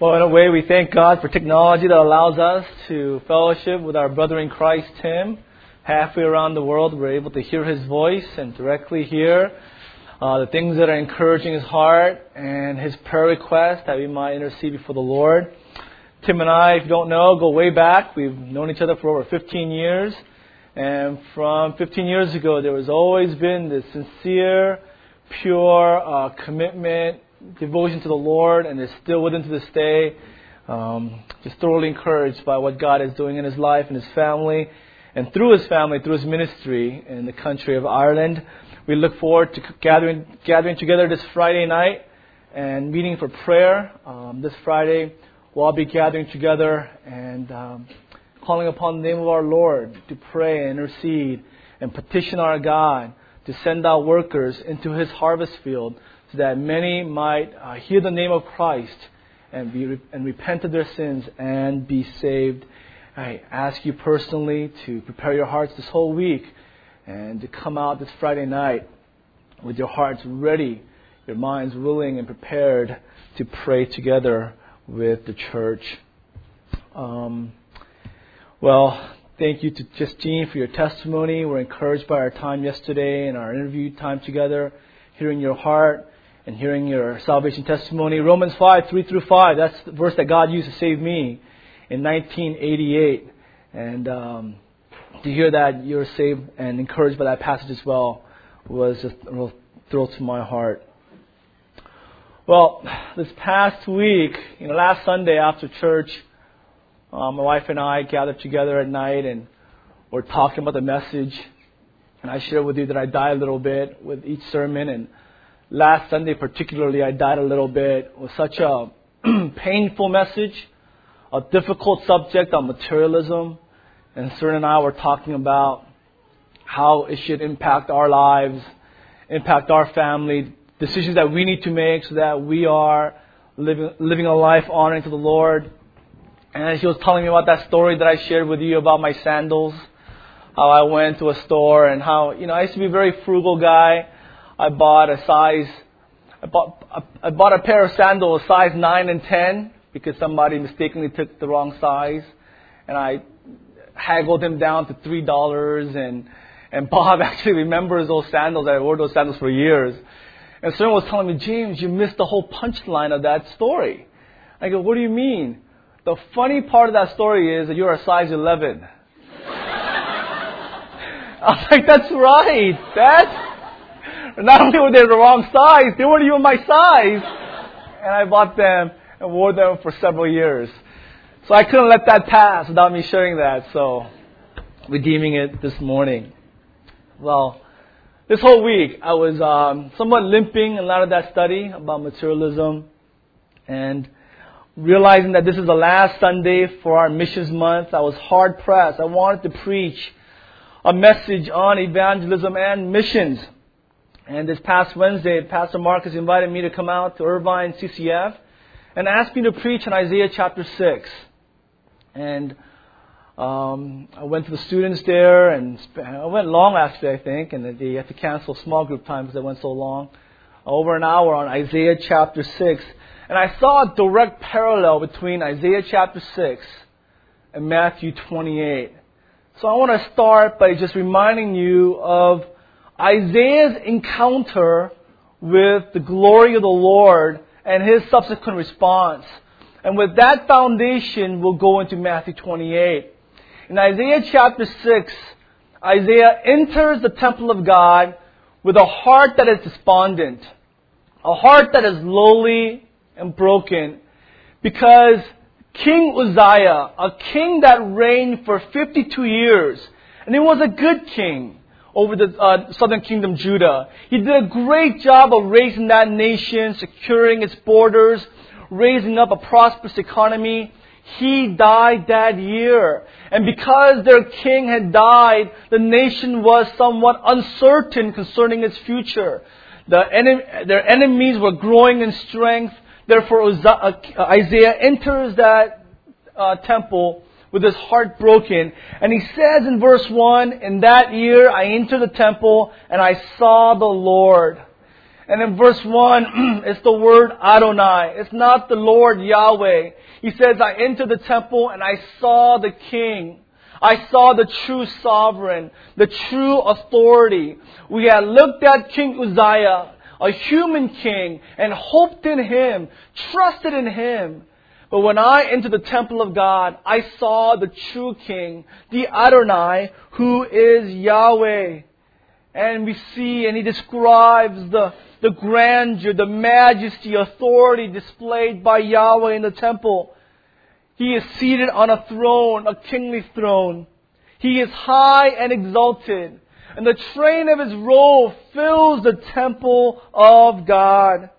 Well, in a way, we thank God for technology that allows us to fellowship with our brother in Christ, Tim. Halfway around the world, we're able to hear his voice and directly hear uh, the things that are encouraging his heart and his prayer request that we might intercede before the Lord. Tim and I, if you don't know, go way back. We've known each other for over 15 years. And from 15 years ago, there has always been this sincere, pure uh, commitment devotion to the Lord and is still with him to this day. Um, just thoroughly encouraged by what God is doing in his life and his family, and through his family, through his ministry in the country of Ireland. We look forward to gathering gathering together this Friday night and meeting for prayer. Um, this Friday, we'll all be gathering together and um, calling upon the name of our Lord to pray and intercede and petition our God to send out workers into His harvest field so that many might uh, hear the name of Christ and, be, and repent of their sins and be saved. I ask you personally to prepare your hearts this whole week and to come out this Friday night with your hearts ready, your minds willing and prepared to pray together with the church. Um, well, thank you to Justine for your testimony. We're encouraged by our time yesterday and our interview time together, hearing your heart and hearing your salvation testimony. Romans 5, 3 through 5, that's the verse that God used to save me in 1988. And um, to hear that you're saved and encouraged by that passage as well was a real thrill to my heart. Well, this past week, you know, last Sunday after church, uh, my wife and I gathered together at night and we're talking about the message. And I shared with you that I die a little bit with each sermon and last Sunday particularly, I died a little bit. It was such a painful message, a difficult subject on materialism. And Cern and I were talking about how it should impact our lives, impact our family, decisions that we need to make so that we are living, living a life honoring to the Lord. And she was telling me about that story that I shared with you about my sandals. How I went to a store and how, you know, I used to be a very frugal guy. I bought a size, I bought, I bought a pair of sandals size 9 and 10 because somebody mistakenly took the wrong size. And I haggled them down to $3 and, and Bob actually remembers those sandals. I wore those sandals for years. And someone was telling me, James, you missed the whole punchline of that story. I go, what do you mean? The funny part of that story is that you're a size 11. I was like, that's right. That's not only were they the wrong size, they weren't even my size. And I bought them and wore them for several years. So I couldn't let that pass without me sharing that. So redeeming it this morning. Well, this whole week I was um, somewhat limping in a lot of that study about materialism and realizing that this is the last Sunday for our missions month. I was hard pressed. I wanted to preach a message on evangelism and missions. And this past Wednesday, Pastor Marcus invited me to come out to Irvine CCF and asked me to preach on Isaiah chapter 6. And um, I went to the students there, and I went long actually, I think, and they had to cancel small group time because I went so long. Over an hour on Isaiah chapter 6. And I saw a direct parallel between Isaiah chapter 6 and Matthew 28. So I want to start by just reminding you of Isaiah's encounter with the glory of the Lord and his subsequent response. And with that foundation, we'll go into Matthew 28. In Isaiah chapter 6, Isaiah enters the temple of God with a heart that is despondent, a heart that is lowly and broken, because King Uzziah, a king that reigned for 52 years, and he was a good king, over the uh, southern kingdom Judah. He did a great job of raising that nation, securing its borders, raising up a prosperous economy. He died that year. And because their king had died, the nation was somewhat uncertain concerning its future. The en- their enemies were growing in strength. Therefore, uh, Isaiah enters that uh, temple with his heart broken. And he says in verse 1, In that year I entered the temple and I saw the Lord. And in verse 1, it's the word Adonai. It's not the Lord Yahweh. He says, I entered the temple and I saw the king. I saw the true sovereign, the true authority. We had looked at King Uzziah, a human king, and hoped in him, trusted in him. But when I entered the temple of God, I saw the true king, the Adonai, who is Yahweh. And we see, and he describes the, the grandeur, the majesty, authority displayed by Yahweh in the temple. He is seated on a throne, a kingly throne. He is high and exalted, and the train of his robe fills the temple of God.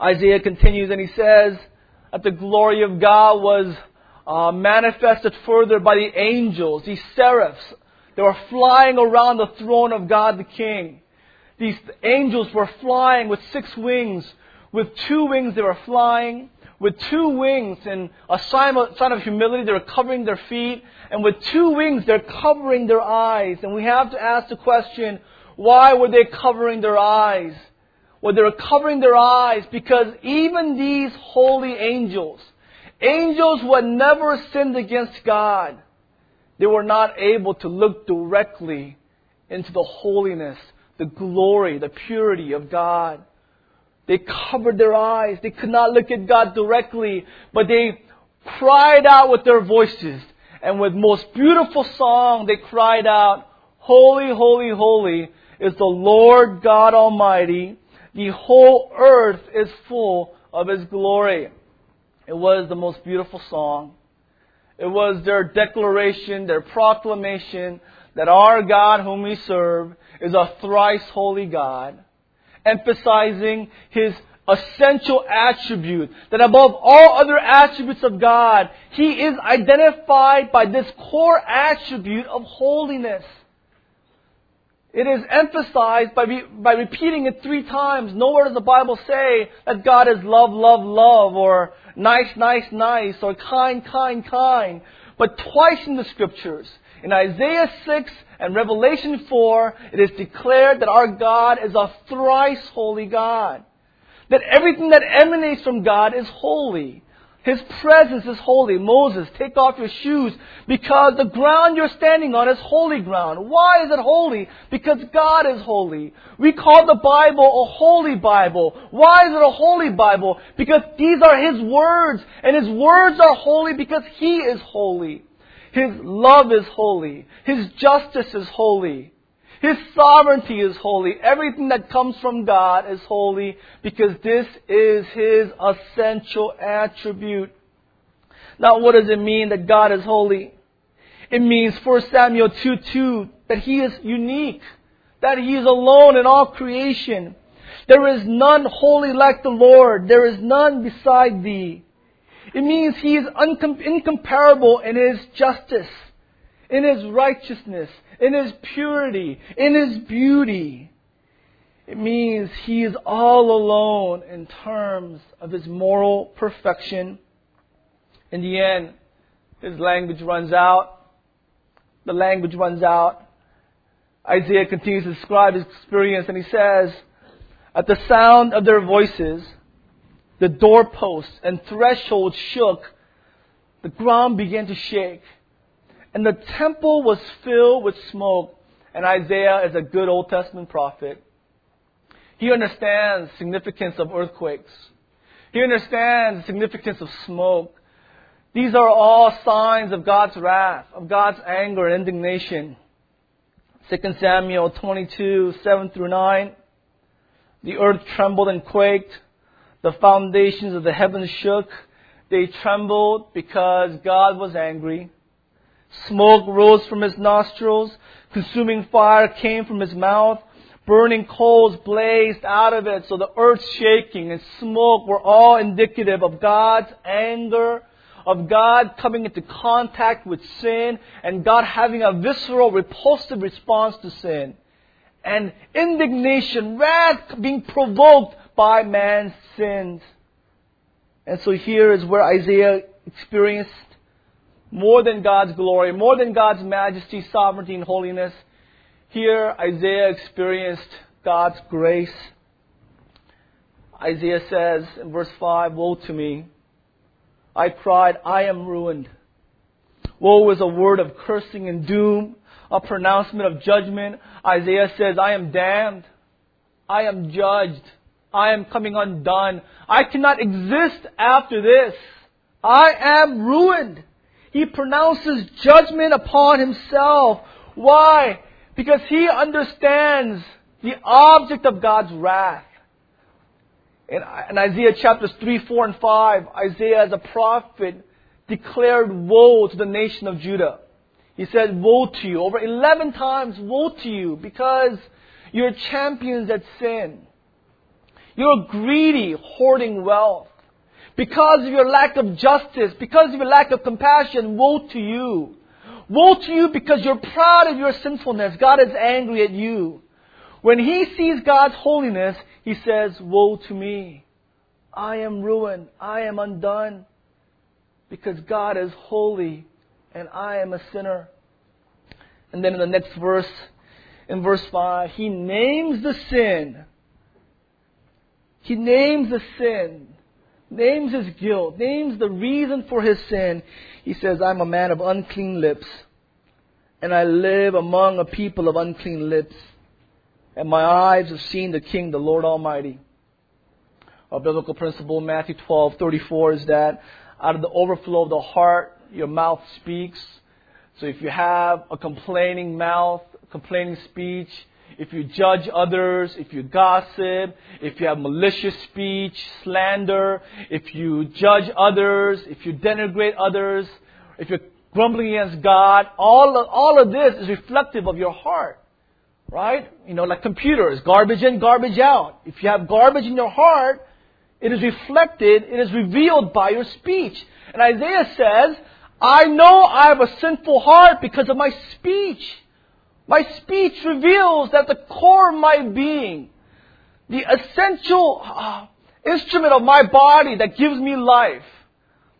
Isaiah continues and he says that the glory of God was uh, manifested further by the angels, these seraphs. They were flying around the throne of God the King. These angels were flying with six wings. With two wings they were flying with two wings and a sign of, sign of humility, they were covering their feet. And with two wings, they're covering their eyes. And we have to ask the question, why were they covering their eyes? Well, they were covering their eyes because even these holy angels, angels who had never sinned against God, they were not able to look directly into the holiness, the glory, the purity of God. They covered their eyes. They could not look at God directly, but they cried out with their voices. And with most beautiful song, they cried out, Holy, holy, holy is the Lord God Almighty. The whole earth is full of His glory. It was the most beautiful song. It was their declaration, their proclamation that our God whom we serve is a thrice holy God emphasizing his essential attribute, that above all other attributes of God, he is identified by this core attribute of holiness. It is emphasized by, re- by repeating it three times. Nowhere does the Bible say that God is love, love, love, or nice, nice, nice, or kind, kind, kind. But twice in the scriptures, in Isaiah 6 and Revelation 4, it is declared that our God is a thrice holy God. That everything that emanates from God is holy. His presence is holy. Moses, take off your shoes because the ground you're standing on is holy ground. Why is it holy? Because God is holy. We call the Bible a holy Bible. Why is it a holy Bible? Because these are His words and His words are holy because He is holy. His love is holy. His justice is holy. His sovereignty is holy. Everything that comes from God is holy because this is His essential attribute. Now, what does it mean that God is holy? It means 1 Samuel 2 2 that He is unique, that He is alone in all creation. There is none holy like the Lord. There is none beside thee. It means he is incomparable in his justice, in his righteousness, in his purity, in his beauty. It means he is all alone in terms of his moral perfection. In the end, his language runs out. The language runs out. Isaiah continues to describe his experience and he says, At the sound of their voices, the doorposts and thresholds shook. The ground began to shake. And the temple was filled with smoke. And Isaiah is a good Old Testament prophet. He understands significance of earthquakes. He understands the significance of smoke. These are all signs of God's wrath, of God's anger and indignation. 2 Samuel 22, 7 through 9. The earth trembled and quaked. The foundations of the heavens shook. They trembled because God was angry. Smoke rose from his nostrils. Consuming fire came from his mouth. Burning coals blazed out of it. So the earth shaking and smoke were all indicative of God's anger, of God coming into contact with sin, and God having a visceral, repulsive response to sin. And indignation, wrath being provoked by man's sins. And so here is where Isaiah experienced more than God's glory, more than God's majesty, sovereignty, and holiness. Here, Isaiah experienced God's grace. Isaiah says in verse 5, Woe to me! I cried, I am ruined. Woe is a word of cursing and doom, a pronouncement of judgment. Isaiah says, I am damned. I am judged. I am coming undone. I cannot exist after this. I am ruined. He pronounces judgment upon himself. Why? Because he understands the object of God's wrath. In, in Isaiah chapters 3, 4, and 5, Isaiah as a prophet declared woe to the nation of Judah. He said, Woe to you. Over 11 times, woe to you, because you're champions at sin. You're greedy, hoarding wealth. Because of your lack of justice, because of your lack of compassion, woe to you. Woe to you because you're proud of your sinfulness. God is angry at you. When he sees God's holiness, he says, Woe to me. I am ruined. I am undone. Because God is holy and I am a sinner. And then in the next verse, in verse 5, he names the sin. He names the sin, names his guilt, names the reason for his sin. He says, I'm a man of unclean lips, and I live among a people of unclean lips and my eyes have seen the King, the Lord Almighty. Our biblical principle, Matthew 12, 34, is that out of the overflow of the heart, your mouth speaks. So if you have a complaining mouth, complaining speech, if you judge others, if you gossip, if you have malicious speech, slander, if you judge others, if you denigrate others, if you're grumbling against God, all of, all of this is reflective of your heart. Right? You know, like computers, garbage in, garbage out. If you have garbage in your heart, it is reflected, it is revealed by your speech. And Isaiah says, I know I have a sinful heart because of my speech. My speech reveals that the core of my being, the essential uh, instrument of my body that gives me life,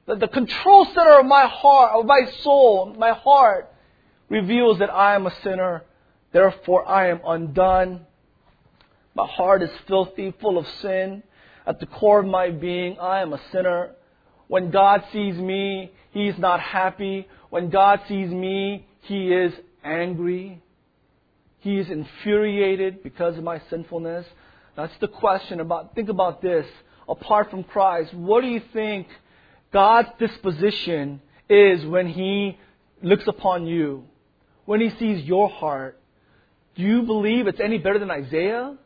that the control center of my heart, of my soul, my heart, reveals that I am a sinner Therefore, I am undone. My heart is filthy, full of sin. At the core of my being, I am a sinner. When God sees me, He is not happy. When God sees me, He is angry. He is infuriated because of my sinfulness. That's the question about, think about this. Apart from Christ, what do you think God's disposition is when He looks upon you? When He sees your heart? Do you believe it's any better than Isaiah?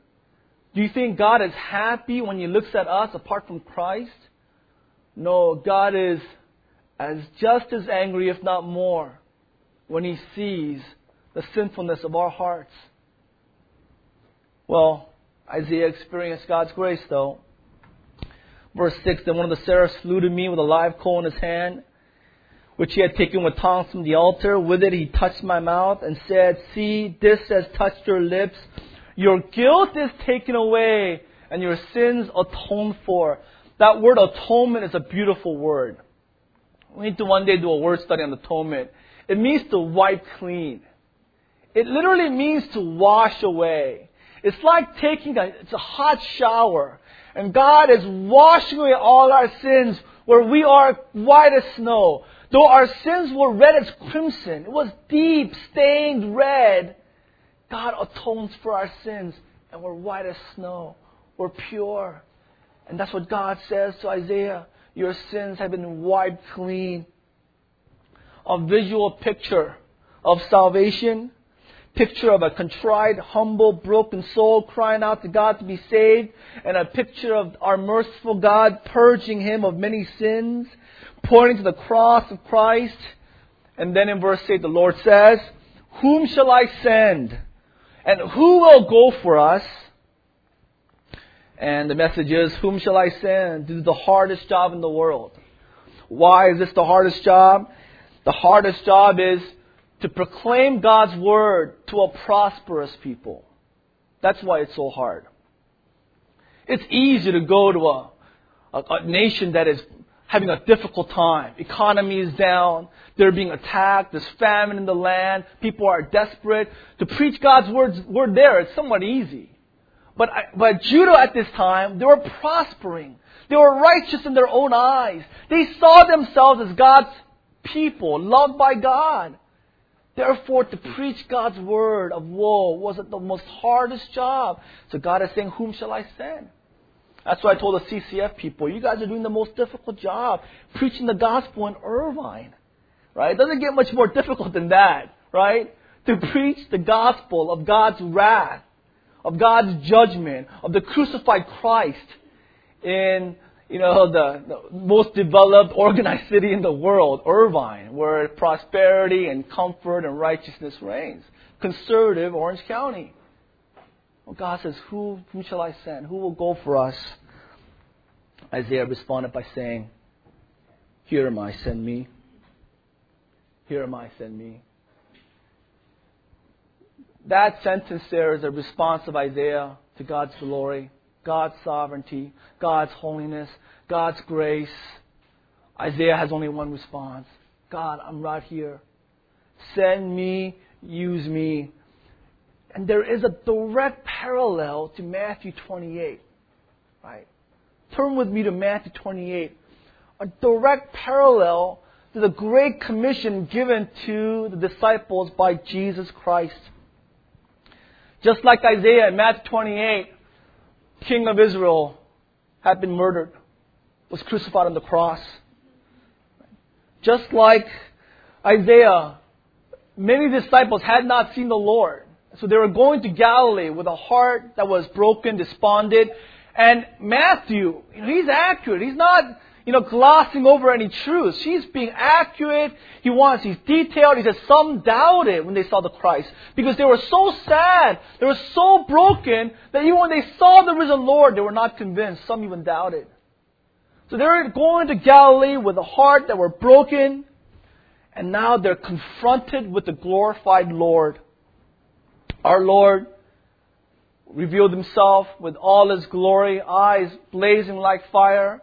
Do you think God is happy when He looks at us apart from Christ? No, God is as just as angry, if not more, when He sees the sinfulness of our hearts. Well, Isaiah experienced God's grace, though. Verse 6 Then one of the seraphs flew to me with a live coal in his hand which he had taken with tongs from the altar. With it he touched my mouth and said, See, this has touched your lips. Your guilt is taken away and your sins atoned for. That word atonement is a beautiful word. We need to one day do a word study on atonement. It means to wipe clean. It literally means to wash away. It's like taking a, it's a hot shower. And God is washing away all our sins where we are white as snow. Though our sins were red as crimson, it was deep, stained red, God atones for our sins and we're white as snow. We're pure. And that's what God says to Isaiah. Your sins have been wiped clean. A visual picture of salvation, picture of a contrite, humble, broken soul crying out to God to be saved, and a picture of our merciful God purging him of many sins pointing to the cross of Christ. And then in verse 8, the Lord says, Whom shall I send? And who will go for us? And the message is, Whom shall I send? Is the hardest job in the world. Why is this the hardest job? The hardest job is to proclaim God's word to a prosperous people. That's why it's so hard. It's easy to go to a, a, a nation that is having a difficult time. Economy is down. They're being attacked. There's famine in the land. People are desperate. To preach God's words, word there, it's somewhat easy. But, but Judah at this time, they were prospering. They were righteous in their own eyes. They saw themselves as God's people, loved by God. Therefore, to preach God's word of woe wasn't the most hardest job. So God is saying, Whom shall I send? That's why I told the CCF people, you guys are doing the most difficult job, preaching the gospel in Irvine. Right? It doesn't get much more difficult than that, right? To preach the gospel of God's wrath, of God's judgment, of the crucified Christ in you know, the, the, most developed, organized city in the world, Irvine, where prosperity and comfort and righteousness reigns. Conservative Orange County. Well, God says, who, shall I send? Who will go for us? Isaiah responded by saying, Here am I, send me. Here am I, send me. That sentence there is a response of Isaiah to God's glory. God's sovereignty, God's holiness, God's grace. Isaiah has only one response God, I'm right here. Send me, use me. And there is a direct parallel to Matthew 28. Right? Turn with me to Matthew 28. A direct parallel to the great commission given to the disciples by Jesus Christ. Just like Isaiah in Matthew 28, king of Israel, had been murdered, was crucified on the cross. Just like Isaiah, many disciples had not seen the Lord. So they were going to Galilee with a heart that was broken, despondent. And Matthew, you know, he's accurate. He's not you know, glossing over any truth. She's being accurate. He wants, he's detailed. He says some doubted when they saw the Christ because they were so sad. They were so broken that even when they saw the risen Lord, they were not convinced. Some even doubted. So they were going to Galilee with a heart that were broken, and now they're confronted with the glorified Lord. Our Lord revealed himself with all his glory, eyes blazing like fire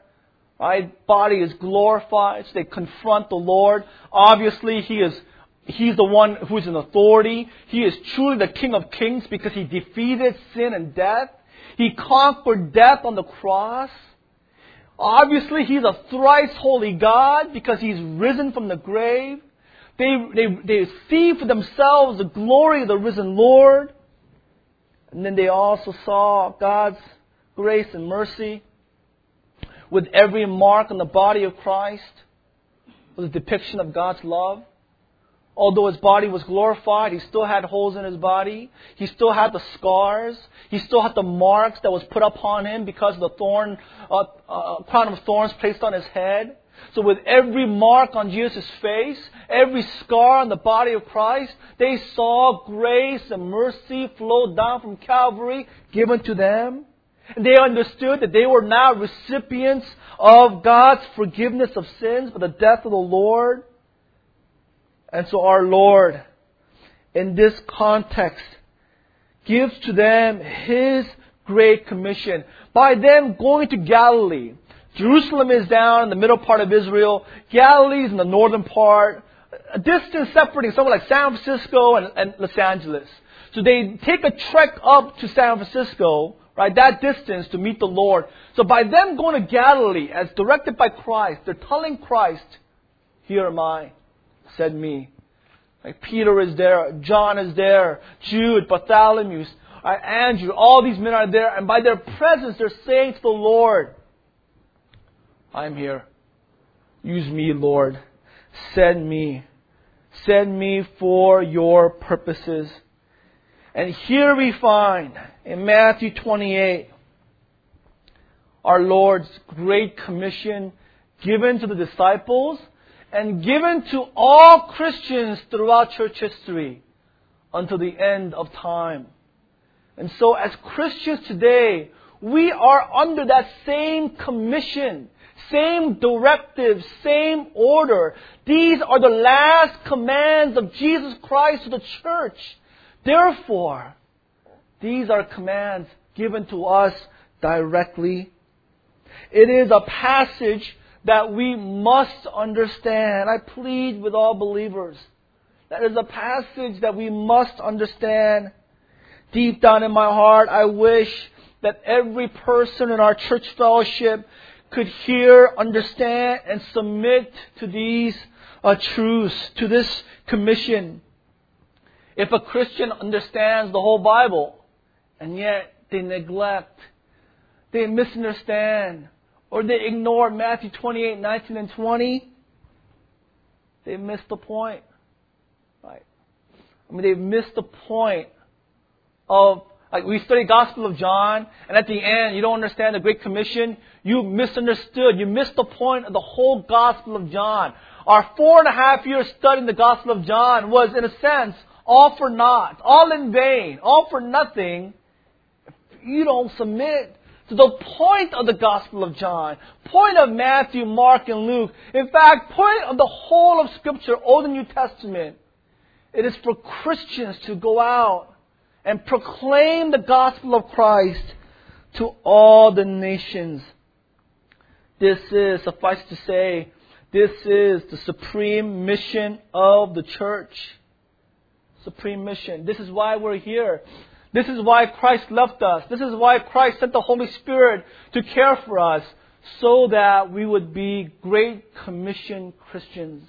Right? Body is glorified. So they confront the Lord. Obviously, he is He's the one who is in authority. He is truly the King of Kings because he defeated sin and death. He conquered death on the cross. Obviously, he's a thrice holy God because he's risen from the grave. They, they, they see for themselves the glory of the risen Lord. And then they also saw God's grace and mercy with every mark on the body of Christ was a depiction of God's love. Although his body was glorified, he still had holes in his body. He still had the scars. He still had the marks that was put upon him because of the thorn, uh, uh, crown of thorns placed on his head. So with every mark on Jesus' face, every scar on the body of Christ, they saw grace and mercy flow down from Calvary given to them. And they understood that they were now recipients of God's forgiveness of sins by the death of the Lord. And so our Lord, in this context, gives to them His great commission. By them going to Galilee, Jerusalem is down in the middle part of Israel, Galilee is in the northern part, a distance separating somewhere like San Francisco and, and Los Angeles. So they take a trek up to San Francisco, right? That distance to meet the Lord. So by them going to Galilee as directed by Christ, they're telling Christ, Here am I, said me. Like Peter is there, John is there, Jude, Bartholomew, uh, Andrew, all these men are there, and by their presence they're saying to the Lord, I'm here. Use me, Lord. Send me. Send me for your purposes. And here we find in Matthew 28 our Lord's great commission given to the disciples and given to all Christians throughout church history until the end of time. And so as Christians today, we are under that same commission, same directive, same order. These are the last commands of Jesus Christ to the church. Therefore, these are commands given to us directly. It is a passage that we must understand. I plead with all believers. That is a passage that we must understand. Deep down in my heart, I wish that every person in our church fellowship could hear, understand, and submit to these uh, truths, to this commission. If a Christian understands the whole Bible, and yet they neglect, they misunderstand, or they ignore Matthew 28, 19, and 20, they missed the point. Right? I mean, they've missed the point of like we study Gospel of John, and at the end you don't understand the Great Commission. You misunderstood. You missed the point of the whole Gospel of John. Our four and a half years studying the Gospel of John was, in a sense, all for naught, all in vain, all for nothing. You don't submit to the point of the Gospel of John, point of Matthew, Mark, and Luke. In fact, point of the whole of Scripture, Old and New Testament. It is for Christians to go out and proclaim the gospel of Christ to all the nations. This is, suffice to say, this is the supreme mission of the church. Supreme mission. This is why we're here. This is why Christ left us. This is why Christ sent the Holy Spirit to care for us so that we would be Great Commission Christians.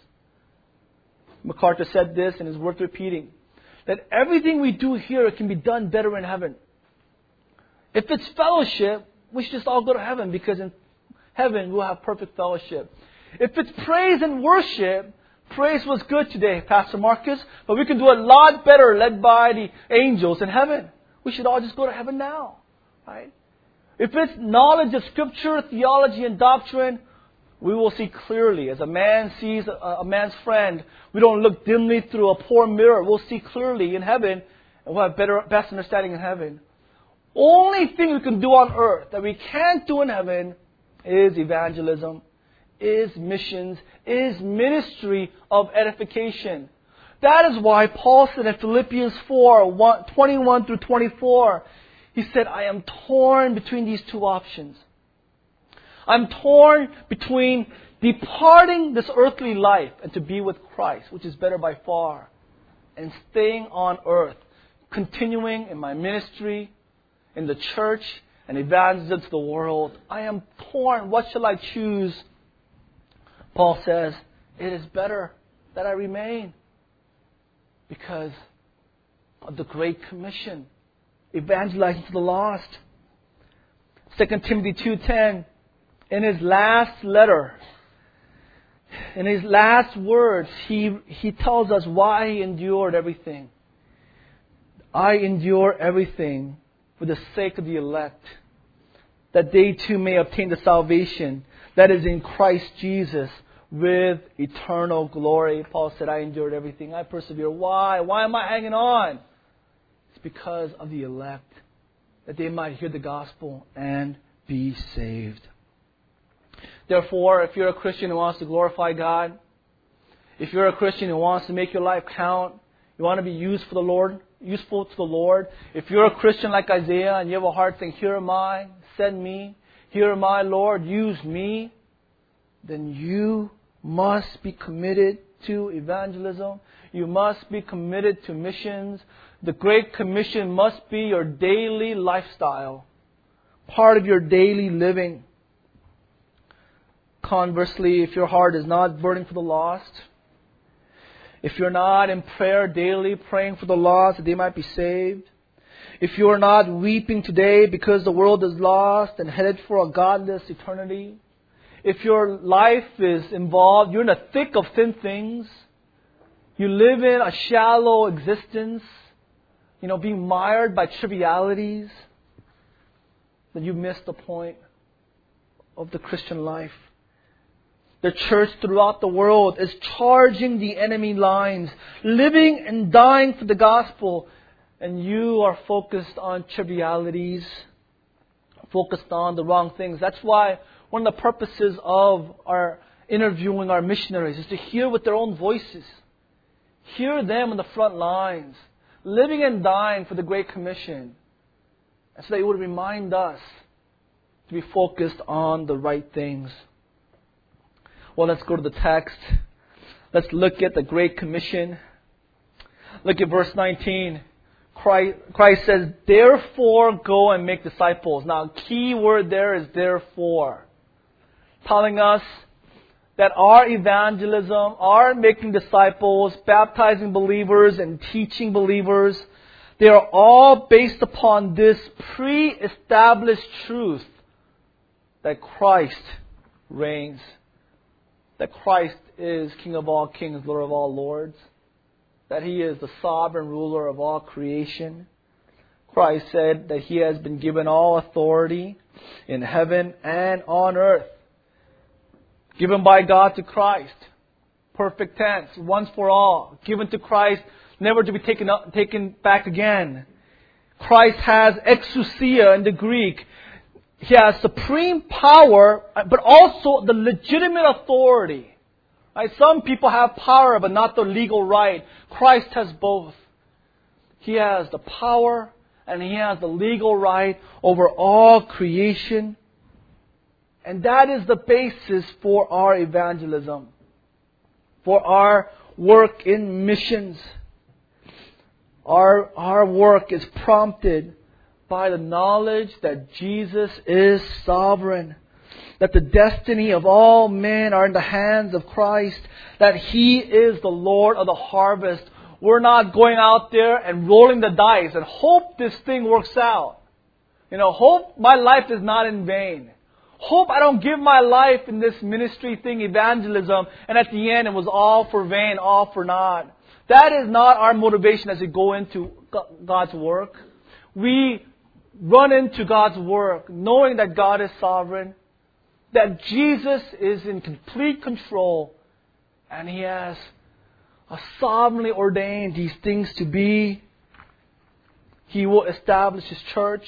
MacArthur said this and it's worth repeating that everything we do here can be done better in heaven. If it's fellowship, we should just all go to heaven because in heaven we'll have perfect fellowship. If it's praise and worship, praise was good today, Pastor Marcus, but we can do a lot better led by the angels in heaven. We should all just go to heaven now, right? If it's knowledge of scripture, theology, and doctrine, we will see clearly. As a man sees a, a, man's friend, we don't look dimly through a poor mirror. We'll see clearly in heaven, and we'll have better, best understanding in heaven. Only thing we can do on earth that we can't do in heaven is evangelism, is missions, is ministry of edification. That is why Paul said in Philippians 4, 1, 21 through 24, he said, I am torn between these two options. I'm torn between departing this earthly life and to be with Christ, which is better by far, and staying on earth, continuing in my ministry, in the church, and evangelism to the world. I am torn. What shall I choose? Paul says, It is better that I remain because of the Great Commission, evangelizing to the lost. 2 Timothy 2.10 in his last letter, in his last words, he, he tells us why he endured everything. I endure everything for the sake of the elect, that they too may obtain the salvation that is in Christ Jesus with eternal glory. Paul said, I endured everything. I persevere. Why? Why am I hanging on? It's because of the elect, that they might hear the gospel and be saved. Therefore, if you're a Christian who wants to glorify God, if you're a Christian who wants to make your life count, you want to be used for the Lord, useful to the Lord. If you're a Christian like Isaiah and you have a heart saying, Here am I, send me, here am I, Lord, use me, then you must be committed to evangelism. You must be committed to missions. The Great Commission must be your daily lifestyle, part of your daily living. Conversely, if your heart is not burning for the lost, if you're not in prayer daily praying for the lost that they might be saved, if you are not weeping today because the world is lost and headed for a godless eternity, if your life is involved, you're in the thick of thin things, you live in a shallow existence, you know, being mired by trivialities, then you miss the point of the Christian life. The church throughout the world is charging the enemy lines, living and dying for the gospel, and you are focused on trivialities, focused on the wrong things. That's why one of the purposes of our interviewing our missionaries is to hear with their own voices. Hear them on the front lines, living and dying for the Great Commission. And so that it would remind us to be focused on the right things. Well, let's go to the text. Let's look at the Great Commission. Look at verse 19. Christ, Christ says, therefore go and make disciples. Now, key word there is therefore. Telling us that our evangelism, our making disciples, baptizing believers, and teaching believers, they are all based upon this pre-established truth that Christ reigns. That Christ is King of all kings, Lord of all lords that he is the sovereign ruler of all creation. Christ said that he has been given all authority in heaven and on earth. Given by God to Christ. Perfect tense, once for all. Given to Christ, never to be taken, up, taken back again. Christ has exousia in the Greek. He has supreme power, but also the legitimate authority Right? Some people have power but not the legal right. Christ has both. He has the power and he has the legal right over all creation. And that is the basis for our evangelism, for our work in missions. Our, our work is prompted by the knowledge that Jesus is sovereign that the destiny of all men are in the hands of Christ, that He is the Lord of the harvest. We're not going out there and rolling the dice and hope this thing works out. You know, hope my life is not in vain. Hope I don't give my life in this ministry thing, evangelism, and at the end it was all for vain, all for naught. That is not our motivation as we go into God's work. We run into God's work knowing that God is sovereign, that Jesus is in complete control and He has sovereignly ordained these things to be. He will establish His church.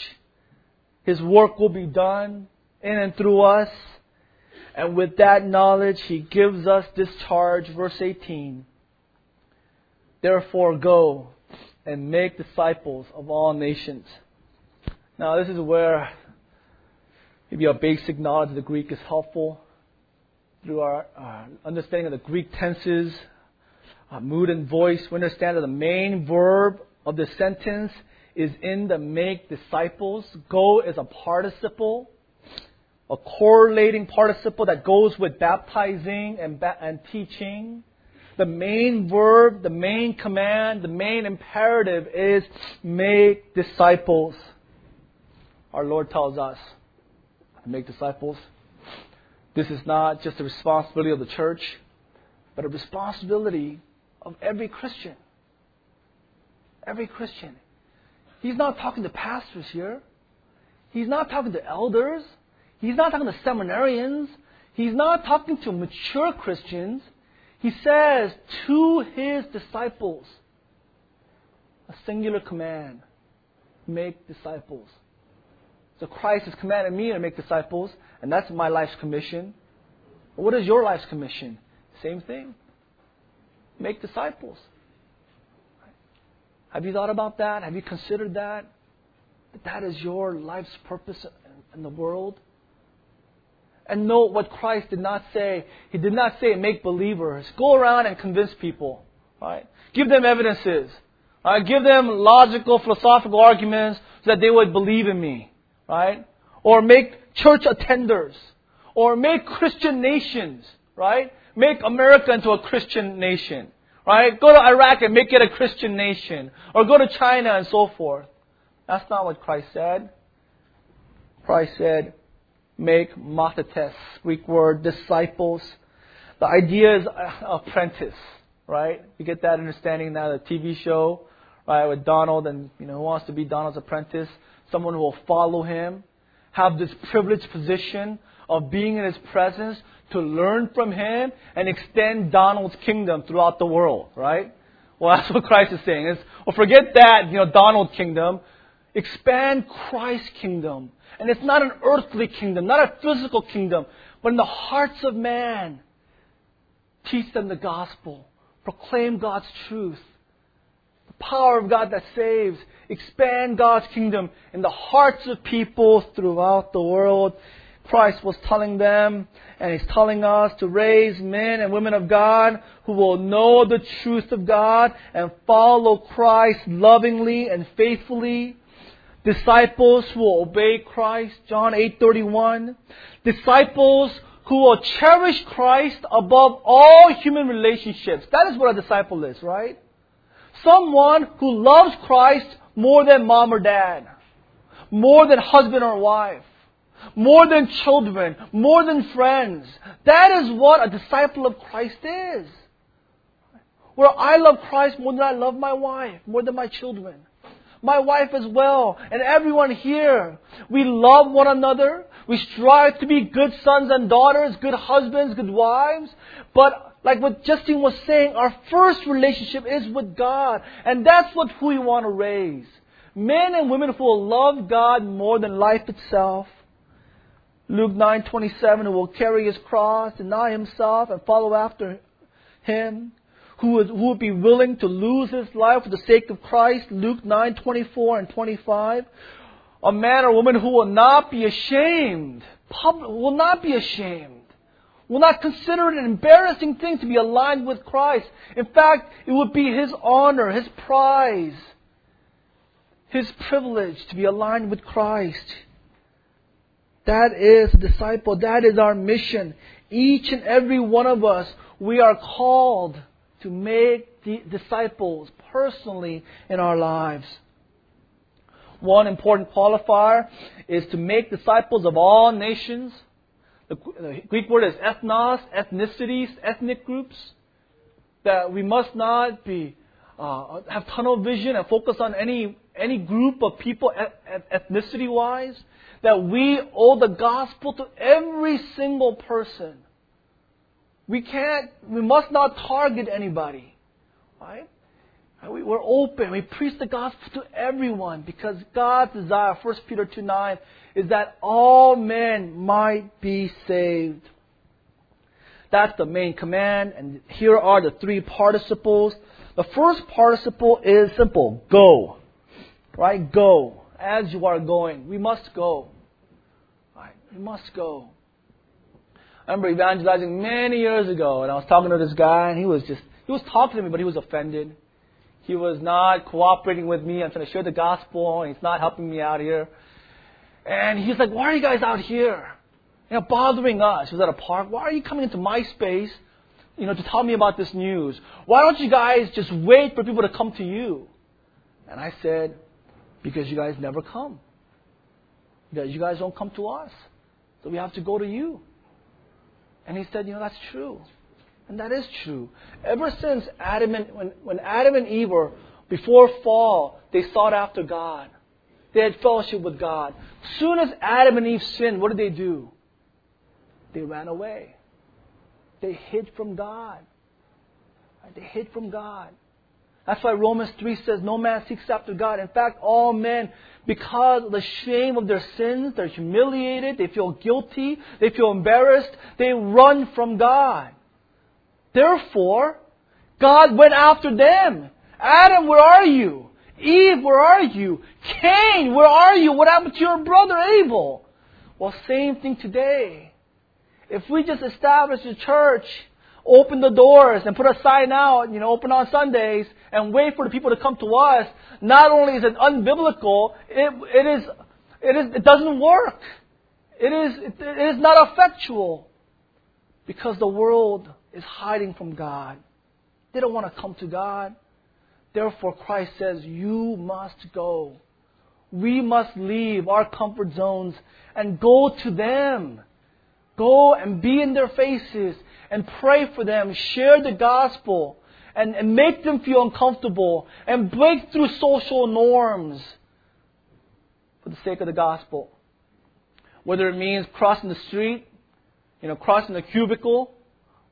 His work will be done in and through us. And with that knowledge, He gives us this charge, verse 18. Therefore, go and make disciples of all nations. Now, this is where Maybe our basic knowledge of the Greek is helpful through our understanding of the Greek tenses, uh, mood and voice. We understand that the main verb of the sentence is in the make disciples. Go is a participle, a correlating participle that goes with baptizing and, ba- and teaching. The main verb, the main command, the main imperative is make disciples. Our Lord tells us make disciples. This is not just a responsibility of the church, but a responsibility of every Christian. Every Christian. He's not talking to pastors here. He's not talking to elders. He's not talking to seminarians. He's not talking to mature Christians. He says to his disciples, a singular command make disciples. So Christ has commanded me to make disciples, and that's my life's commission. What is your life's commission? Same thing. Make disciples. Have you thought about that? Have you considered that? That is your life's purpose in the world? And note what Christ did not say. He did not say make believers. Go around and convince people. Right? Give them evidences. Right? Give them logical, philosophical arguments so that they would believe in me right? Or make church attenders. Or make Christian nations, right? Make America into a Christian nation, right? Go to Iraq and make it a Christian nation. Or go to China and so forth. That's not what Christ said. Christ said, make mathetes, Greek word, disciples. The idea is uh, apprentice, right? You get that understanding now, the TV show, right, with Donald and, you know, who wants to be Donald's apprentice? someone who will follow him, have this privileged position of being in his presence to learn from him and extend Donald's kingdom throughout the world, right? Well, that's what Christ is saying. Is, well, forget that, you know, Donald kingdom. Expand Christ's kingdom. And it's not an earthly kingdom, not a physical kingdom, but in the hearts of man. Teach them the gospel. Proclaim God's truth the power of God that saves, expand God's kingdom in the hearts of people throughout the world. Christ was telling them, and He's telling us to raise men and women of God who will know the truth of God and follow Christ lovingly and faithfully. Disciples who will obey Christ, John 8:31. Disciples who will cherish Christ above all human relationships. That is what a disciple is, right? Someone who loves Christ more than mom or dad, more than husband or wife, more than children, more than friends. That is what a disciple of Christ is. Where I love Christ more than I love my wife, more than my children. My wife as well, and everyone here. We love one another. We strive to be good sons and daughters, good husbands, good wives. But like what Justine was saying, our first relationship is with God. And that's what who we want to raise. Men and women who will love God more than life itself. Luke 9:27 who will carry his cross, deny himself and follow after him. Who would, who would be willing to lose his life for the sake of Christ. Luke 9:24 and 25. A man or woman who will not be ashamed, public, will not be ashamed, will not consider it an embarrassing thing to be aligned with Christ. In fact, it would be his honor, his prize, his privilege to be aligned with Christ. That is disciple. That is our mission. Each and every one of us, we are called to make disciples personally in our lives. One important qualifier is to make disciples of all nations. The, Greek word is ethnos, ethnicities, ethnic groups. That we must not be uh, have tunnel vision and focus on any any group of people ethnicity wise that we owe the gospel to every single person. We can't, we must not target anybody. Right? We're open. We preach the gospel to everyone because God's desire, 1 Peter 2 9, is that all men might be saved. That's the main command, and here are the three participles. The first participle is simple go. Right? Go as you are going. We must go. Right? We must go. I remember evangelizing many years ago, and I was talking to this guy, and he was just, he was talking to me, but he was offended. He was not cooperating with me. I'm trying to share the gospel, and he's not helping me out here. And he's like, why are you guys out here? You know, bothering us. He was at a park. Why are you coming into my space, you know, to tell me about this news? Why don't you guys just wait for people to come to you? And I said, because you guys never come. Because you guys don't come to us. So we have to go to you. And he said, you know, that's true. And that is true. Ever since Adam and, when, when Adam and Eve were, before fall, they sought after God. They had fellowship with God. Soon as Adam and Eve sinned, what did they do? They ran away. They hid from God. They hid from God. That's why Romans 3 says, No man seeks after God. In fact, all men, because of the shame of their sins, they're humiliated, they feel guilty, they feel embarrassed, they run from God. Therefore, God went after them. Adam, where are you? Eve, where are you? Cain, where are you? What happened to your brother Abel? Well, same thing today. If we just establish a church open the doors and put a sign out, you know, open on Sundays and wait for the people to come to us, not only is it unbiblical, it, it is, it is, it doesn't work. It is, it, it is not effectual because the world is hiding from God. They don't want to come to God. Therefore, Christ says, You must go. We must leave our comfort zones and go to them. Go and be in their faces and pray for them, share the gospel, and, and make them feel uncomfortable, and break through social norms for the sake of the gospel. Whether it means crossing the street, you know, crossing the cubicle,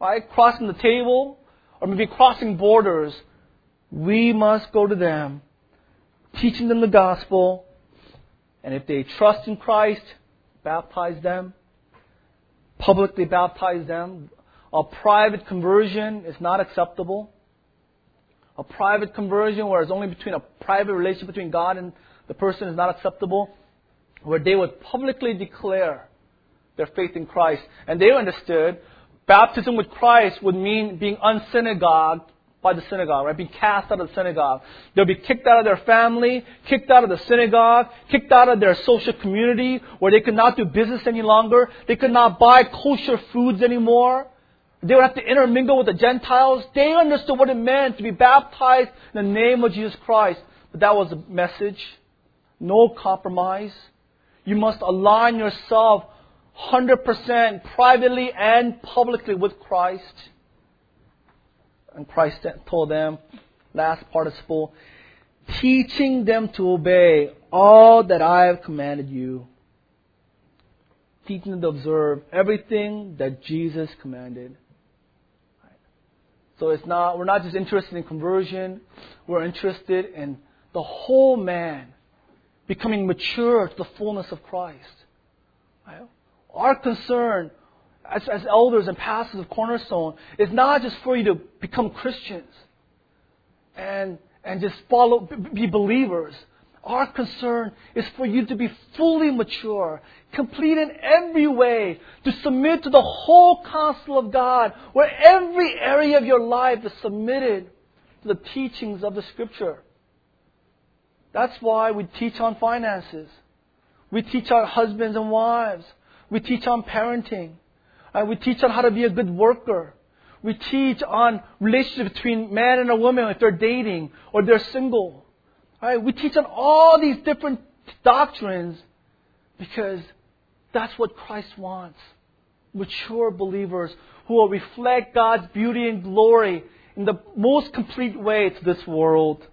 right, crossing the table, or maybe crossing borders, we must go to them, teaching them the gospel, and if they trust in Christ, baptize them, publicly baptize them, a private conversion is not acceptable. A private conversion where it's only between a private relationship between God and the person is not acceptable. Where they would publicly declare their faith in Christ. And they understood baptism with Christ would mean being unsynagogued by the synagogue, right? Being cast out of the synagogue. They'll be kicked out of their family, kicked out of the synagogue, kicked out of their social community where they could not do business any longer. They could not buy kosher foods anymore. They would have to intermingle with the Gentiles. They understood what it meant to be baptized in the name of Jesus Christ. But that was the message. No compromise. You must align yourself 100% privately and publicly with Christ. And Christ told them, last participle, teaching them to obey all that I have commanded you. Teaching them to observe everything that Jesus commanded. So it's not, we're not just interested in conversion, we're interested in the whole man becoming mature to the fullness of Christ. Our concern as, as elders and pastors of Cornerstone is not just for you to become Christians and, and just follow, be believers. Our concern is for you to be fully mature, complete in every way, to submit to the whole counsel of God, where every area of your life is submitted to the teachings of the Scripture. That's why we teach on finances. We teach on husbands and wives. We teach on parenting. Uh, we teach on how to be a good worker. We teach on relationship between man and a woman if they're dating or they're single. Right? We teach on all these different doctrines because that's what Christ wants. Mature believers who will reflect God's beauty and glory in the most complete way to this world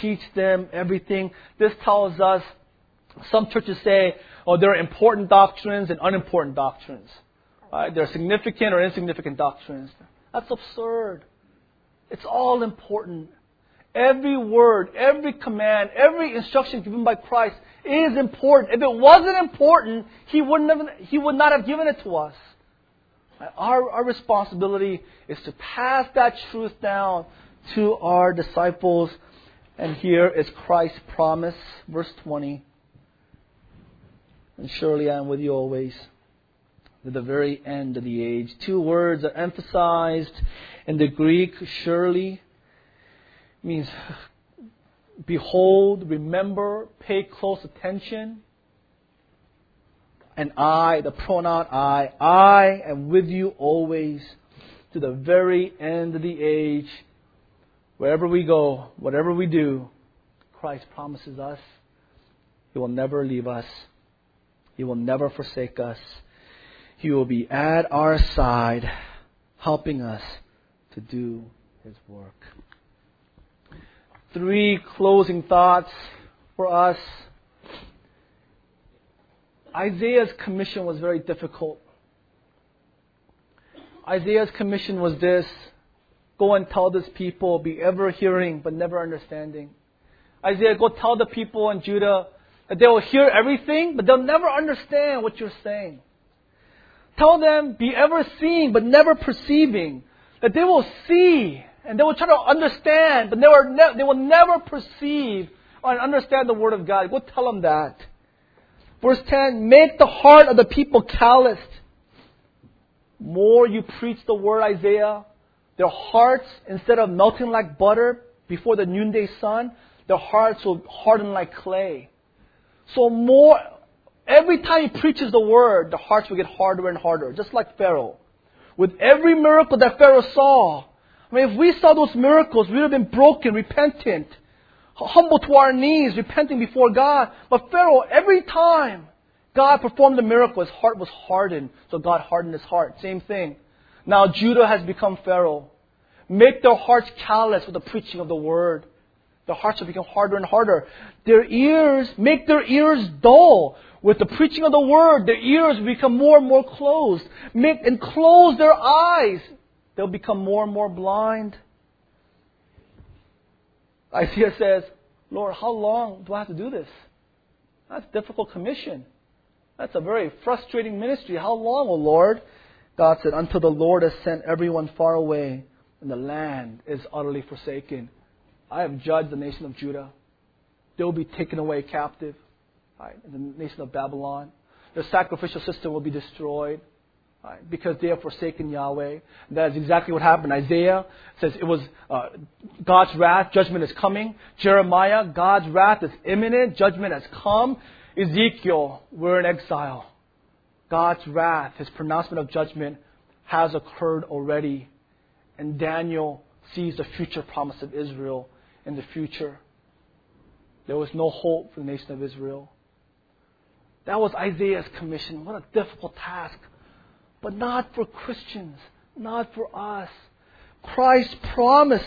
teach them everything. This tells us, some churches say, oh, there are important doctrines and unimportant doctrines. Right? There are significant or insignificant doctrines. That's absurd. It's all important. Every word, every command, every instruction given by Christ is important. If it wasn't important, He, wouldn't have, he would not have given it to us. Our, our responsibility is to pass that truth down to our disciples and here is Christ's promise, verse 20. And surely I am with you always to the very end of the age. Two words are emphasized in the Greek, surely means behold, remember, pay close attention. And I, the pronoun I, I am with you always to the very end of the age. Wherever we go, whatever we do, Christ promises us He will never leave us. He will never forsake us. He will be at our side, helping us to do His work. Three closing thoughts for us. Isaiah's commission was very difficult. Isaiah's commission was this Go and tell this people, be ever hearing but never understanding. Isaiah, go tell the people in Judah that they will hear everything, but they'll never understand what you're saying. Tell them, be ever seeing but never perceiving. That they will see and they will try to understand, but they, will ne- they will never perceive or understand the Word of God. Go tell them that. Verse 10 Make the heart of the people calloused. More you preach the Word, Isaiah, their hearts, instead of melting like butter before the noonday sun, their hearts will harden like clay. So more, every time he preaches the word, the hearts will get harder and harder, just like Pharaoh. With every miracle that Pharaoh saw, I mean, if we saw those miracles, we would have been broken, repentant, humble to our knees, repenting before God. But Pharaoh, every time God performed a miracle, his heart was hardened, so God hardened his heart. Same thing. Now Judah has become Pharaoh. Make their hearts callous with the preaching of the word. Their hearts will become harder and harder. Their ears, make their ears dull. With the preaching of the word, their ears become more and more closed. Make and close their eyes. They'll become more and more blind. Isaiah says, Lord, how long do I have to do this? That's a difficult commission. That's a very frustrating ministry. How long, O Lord? God said, Until the Lord has sent everyone far away, and the land is utterly forsaken. I have judged the nation of Judah. They will be taken away captive right, the nation of Babylon. their sacrificial system will be destroyed. Because they have forsaken Yahweh. That is exactly what happened. Isaiah says it was uh, God's wrath, judgment is coming. Jeremiah, God's wrath is imminent, judgment has come. Ezekiel, we're in exile. God's wrath, his pronouncement of judgment, has occurred already. And Daniel sees the future promise of Israel in the future. There was no hope for the nation of Israel. That was Isaiah's commission. What a difficult task. But not for Christians, not for us. Christ promised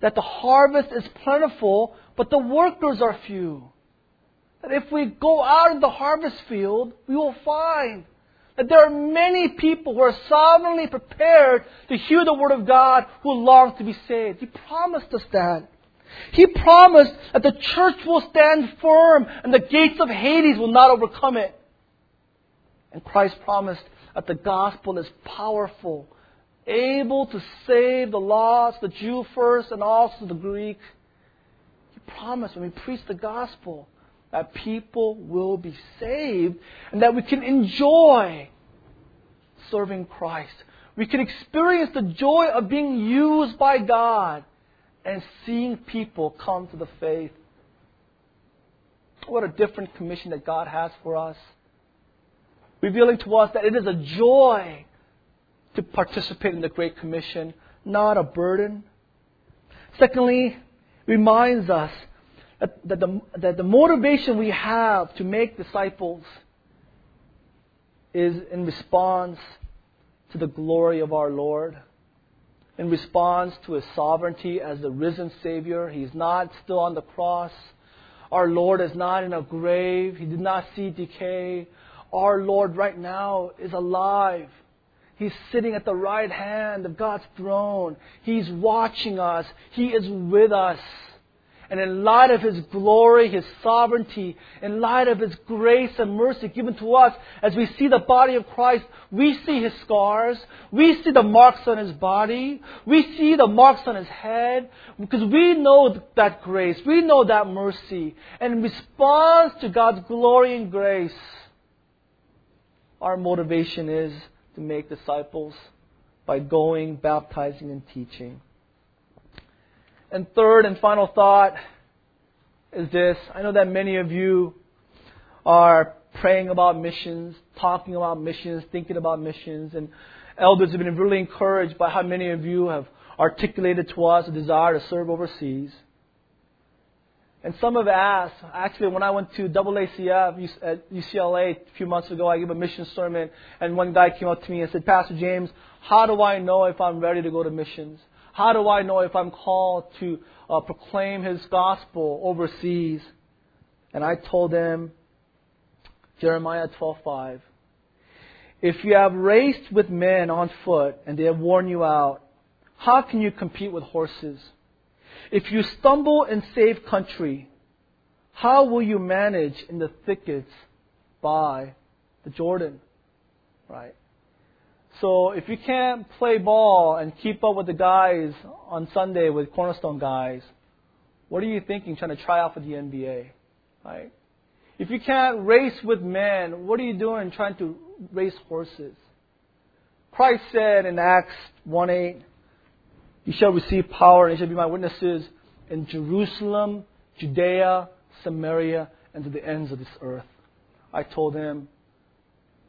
that the harvest is plentiful, but the workers are few. That if we go out in the harvest field, we will find that there are many people who are sovereignly prepared to hear the word of God who long to be saved. He promised us that. He promised that the church will stand firm and the gates of Hades will not overcome it. And Christ promised that the gospel is powerful, able to save the lost, the Jew first, and also the Greek. He promised when we preach the gospel that people will be saved and that we can enjoy serving Christ. We can experience the joy of being used by God and seeing people come to the faith. What a different commission that God has for us. Revealing to us that it is a joy to participate in the Great Commission, not a burden. Secondly, reminds us that, that, the, that the motivation we have to make disciples is in response to the glory of our Lord in response to his sovereignty as the risen Savior. He's not still on the cross. Our Lord is not in a grave. He did not see decay. Our Lord right now is alive. He's sitting at the right hand of God's throne. He's watching us. He is with us. And in light of His glory, His sovereignty, in light of His grace and mercy given to us, as we see the body of Christ, we see His scars, we see the marks on His body, we see the marks on His head, because we know that grace, we know that mercy. And in response to God's glory and grace, our motivation is to make disciples by going, baptizing, and teaching. And third and final thought is this. I know that many of you are praying about missions, talking about missions, thinking about missions, and elders have been really encouraged by how many of you have articulated to us a desire to serve overseas. And some have asked, actually, when I went to AACF at UCLA a few months ago, I gave a mission sermon, and one guy came up to me and said, Pastor James, how do I know if I'm ready to go to missions? How do I know if I'm called to uh, proclaim His gospel overseas? And I told him, Jeremiah 12:5. If you have raced with men on foot and they have worn you out, how can you compete with horses? If you stumble in safe country, how will you manage in the thickets by the Jordan? Right? So if you can't play ball and keep up with the guys on Sunday with Cornerstone guys, what are you thinking trying to try out for the NBA? Right? If you can't race with men, what are you doing trying to race horses? Christ said in Acts 1 8, You shall receive power and you shall be my witnesses in Jerusalem, Judea, Samaria, and to the ends of this earth. I told him,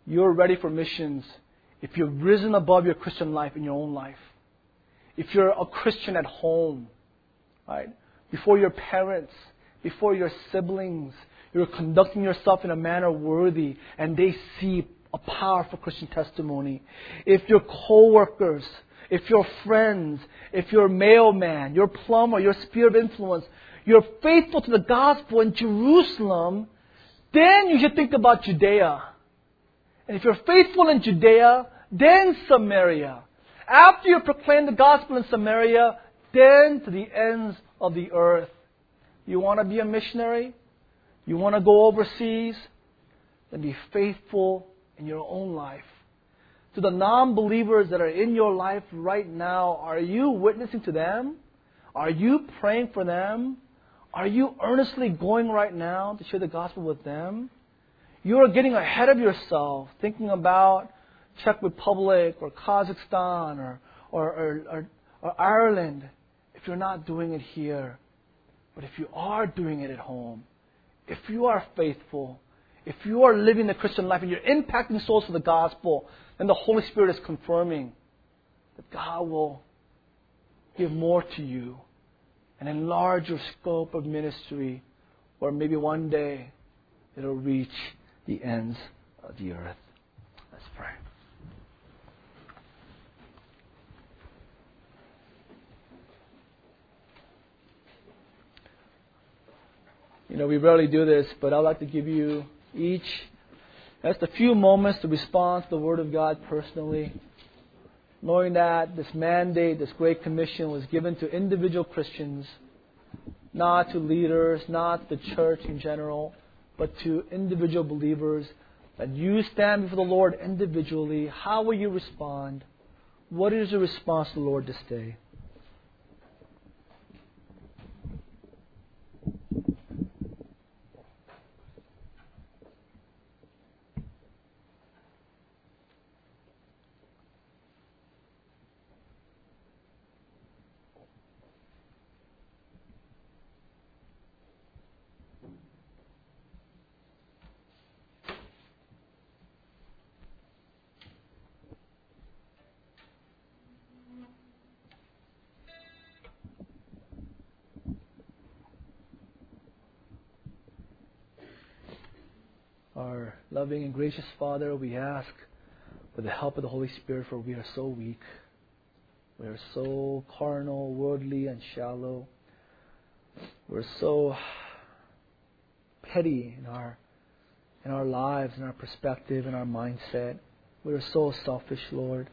You're ready for missions if you've risen above your Christian life in your own life, if you're a Christian at home, right, before your parents, before your siblings, you're conducting yourself in a manner worthy, and they see a powerful Christian testimony. If your coworkers, if your friends, if your mailman, your plumber, your sphere of influence, you're faithful to the gospel in Jerusalem, then you should think about Judea. And if you're faithful in Judea, then Samaria. After you proclaim the gospel in Samaria, then to the ends of the earth. You want to be a missionary? You want to go overseas? Then be faithful in your own life. To the non believers that are in your life right now, are you witnessing to them? Are you praying for them? Are you earnestly going right now to share the gospel with them? you are getting ahead of yourself, thinking about Czech Republic or Kazakhstan or, or, or, or, or Ireland if you're not doing it here. But if you are doing it at home, if you are faithful, if you are living the Christian life and you're impacting souls for the gospel, then the Holy Spirit is confirming that God will give more to you and enlarge your scope of ministry, or maybe one day it'll reach the ends of the earth. Let's pray. You know, we rarely do this, but I'd like to give you each just a few moments to respond to the Word of God personally, knowing that this mandate, this Great Commission, was given to individual Christians, not to leaders, not the church in general, but to individual believers. That you stand before the Lord individually. How will you respond? What is your response to the Lord this day? Our loving and gracious Father, we ask for the help of the Holy Spirit, for we are so weak. We are so carnal, worldly, and shallow. We're so petty in our in our lives, in our perspective, in our mindset. We are so selfish, Lord.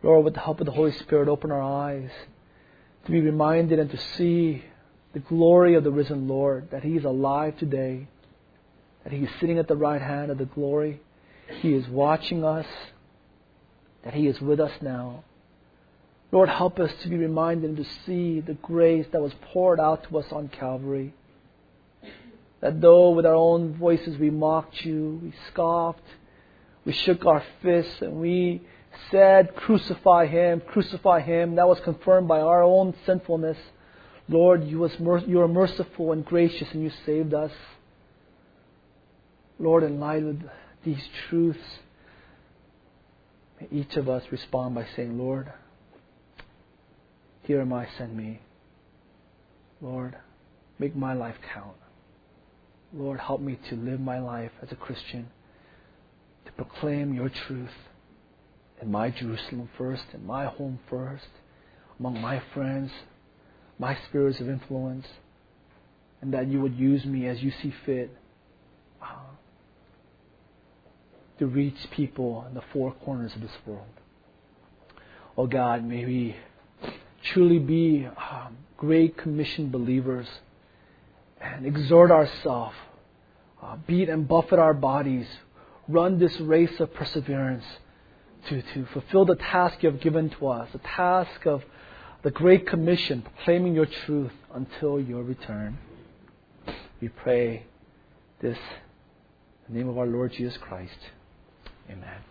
Lord, with the help of the Holy Spirit, open our eyes to be reminded and to see the glory of the risen Lord, that He is alive today that He is sitting at the right hand of the glory. He is watching us, that He is with us now. Lord, help us to be reminded and to see the grace that was poured out to us on Calvary. That though with our own voices we mocked you, we scoffed, we shook our fists, and we said, Crucify him, crucify him, that was confirmed by our own sinfulness. Lord, you, was, you are merciful and gracious, and you saved us. Lord, in light of these truths, may each of us respond by saying, Lord, here am I, send me. Lord, make my life count. Lord, help me to live my life as a Christian, to proclaim your truth in my Jerusalem first, in my home first, among my friends, my spheres of influence, and that you would use me as you see fit to reach people in the four corners of this world. Oh God, may we truly be um, great commission believers and exhort ourselves, uh, beat and buffet our bodies, run this race of perseverance to, to fulfill the task you have given to us, the task of the Great Commission, proclaiming your truth until your return. We pray this in the name of our Lord Jesus Christ. Amen.